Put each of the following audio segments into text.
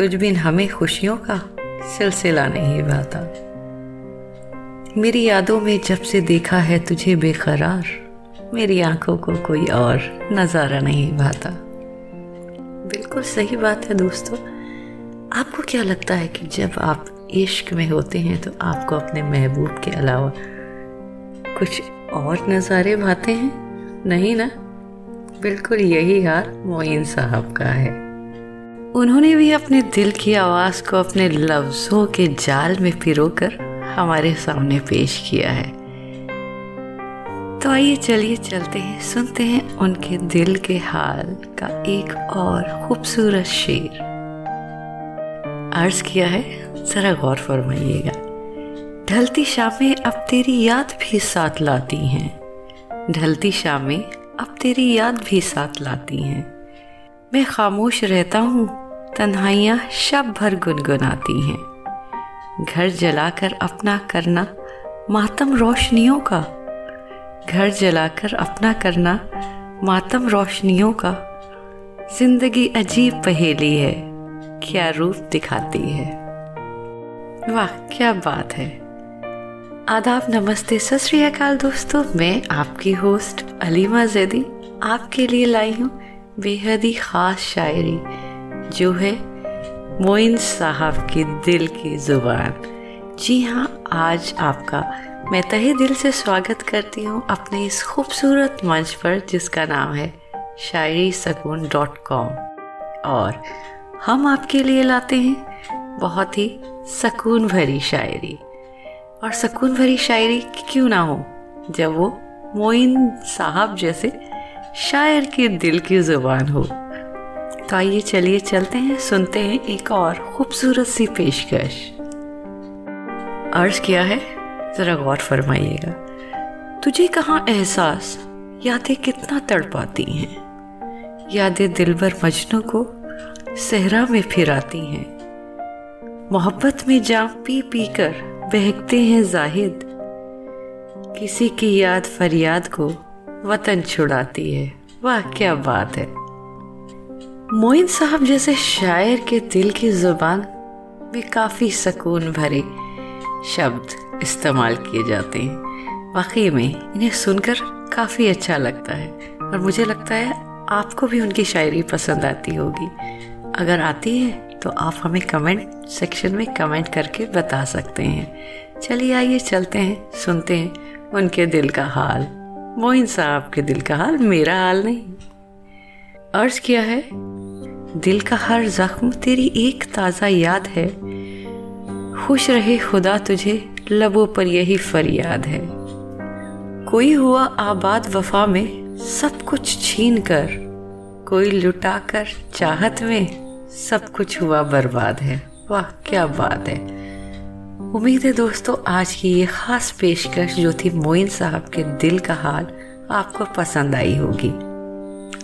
तुझ बिन हमें खुशियों का सिलसिला नहीं भाता मेरी यादों में जब से देखा है तुझे बेकरार, मेरी आँखों को कोई और नज़ारा नहीं भाता बिल्कुल सही बात है दोस्तों। आपको क्या लगता है कि जब आप इश्क में होते हैं तो आपको अपने महबूब के अलावा कुछ और नज़ारे भाते हैं? नहीं ना? बिल्कुल यही हाल मोइन साहब का है। उन्होंने भी अपने दिल की आवाज़ को अपने लफ्ज़ों के जाल में पिरोकर हमारे सामने पेश किया है। तो आइए चलिए चलते हैं, सुनते हैं उनके दिल के हाल का एक और खूबसूरत शेर। अर्ज़ किया है, जरा गौर फरमाइएगा। ढलती शामें अब तेरी याद भी साथ लाती हैं। ढलती शामें अब तेरी याद भी साथ लाती हैं। मैं खामोश रहता हूँ तन्हाइयाँ शब भर गुनगुनाती हैं। घर जलाकर अपना करना मातम रोशनियों का। घर जलाकर अपना करना मातम रोशनियों का। ज़िंदगी अजीब पहेली है, क्या रूप दिखाती है? वाह, क्या बात है। आदाब, नमस्ते। सत दोस्तों, मैं आपकी होस्ट अलीमा जैदी, आपके लिए लाई हूँ बेहद ही ख़ास शायरी। जो है, मोइन साहब की दिल की ज़ुबान। जी हाँ आज आपका मैं तहे दिल से स्वागत करती हूँ अपने इस खूबसूरत मंच पर, जिसका नाम है शायरी सकून डॉट कॉम। और हम आपके लिए लाते हैं बहुत ही सकून भरी शायरी। और सकून भरी शायरी क्यों ना हो, जब वो मोइन साहब जैसे शायर के दिल की ज़ुबान हो। तो आइए चलिए चलते हैं, सुनते हैं एक और खूबसूरत सी पेशकश। अर्ज़ किया है, जरा गौर फरमाइएगा। तुझे कहाँ एहसास? यादें कितना तड़पाती हैं। यादें दिल भर मजनू को सहरा में फिराती हैं। मोहब्बत में जाम पी पी कर बहकते हैं जाहिद। किसी की याद फरियाद को वतन छुड़ाती है। वाह, क्या बात है। मोइन साहब जैसे शायर के दिल की ज़ुबान में काफ़ी सुकून भरे शब्द इस्तेमाल किए जाते हैं। वाकई में इन्हें सुनकर काफ़ी अच्छा लगता है और मुझे लगता है आपको भी उनकी शायरी पसंद आती होगी। अगर आती है तो आप हमें कमेंट सेक्शन में कमेंट करके बता सकते हैं। चलिए आइए चलते हैं, सुनते हैं उनके दिल का हाल। मोइन साहब के दिल का हाल मेरा हाल नहीं। अर्ज़ किया है दिल का हर जख्म तेरी एक ताज़ा याद है। खुश रहे खुदा तुझे, लबों पर यही फरियाद है। कोई हुआ आबाद वफा में, सब कुछ छीन कर। कोई लुटा कर चाहत में, सब कुछ हुआ बर्बाद है। वाह, क्या बात है। उम्मीद है दोस्तों, आज की ये खास पेशकश जो थी मोइन साहब के दिल का हाल आपको पसंद आई होगी।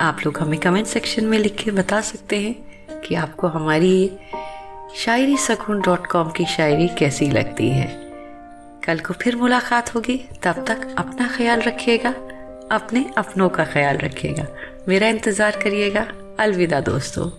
आप लोग हमें कमेंट सेक्शन में लिख के बता सकते हैं कि आपको हमारी शायरी सकून डॉट कॉम की शायरी कैसी लगती है। कल को फिर मुलाकात होगी। तब तक अपना ख्याल रखिएगा, अपने अपनों का ख्याल रखिएगा। मेरा इंतज़ार करिएगा। अलविदा दोस्तों।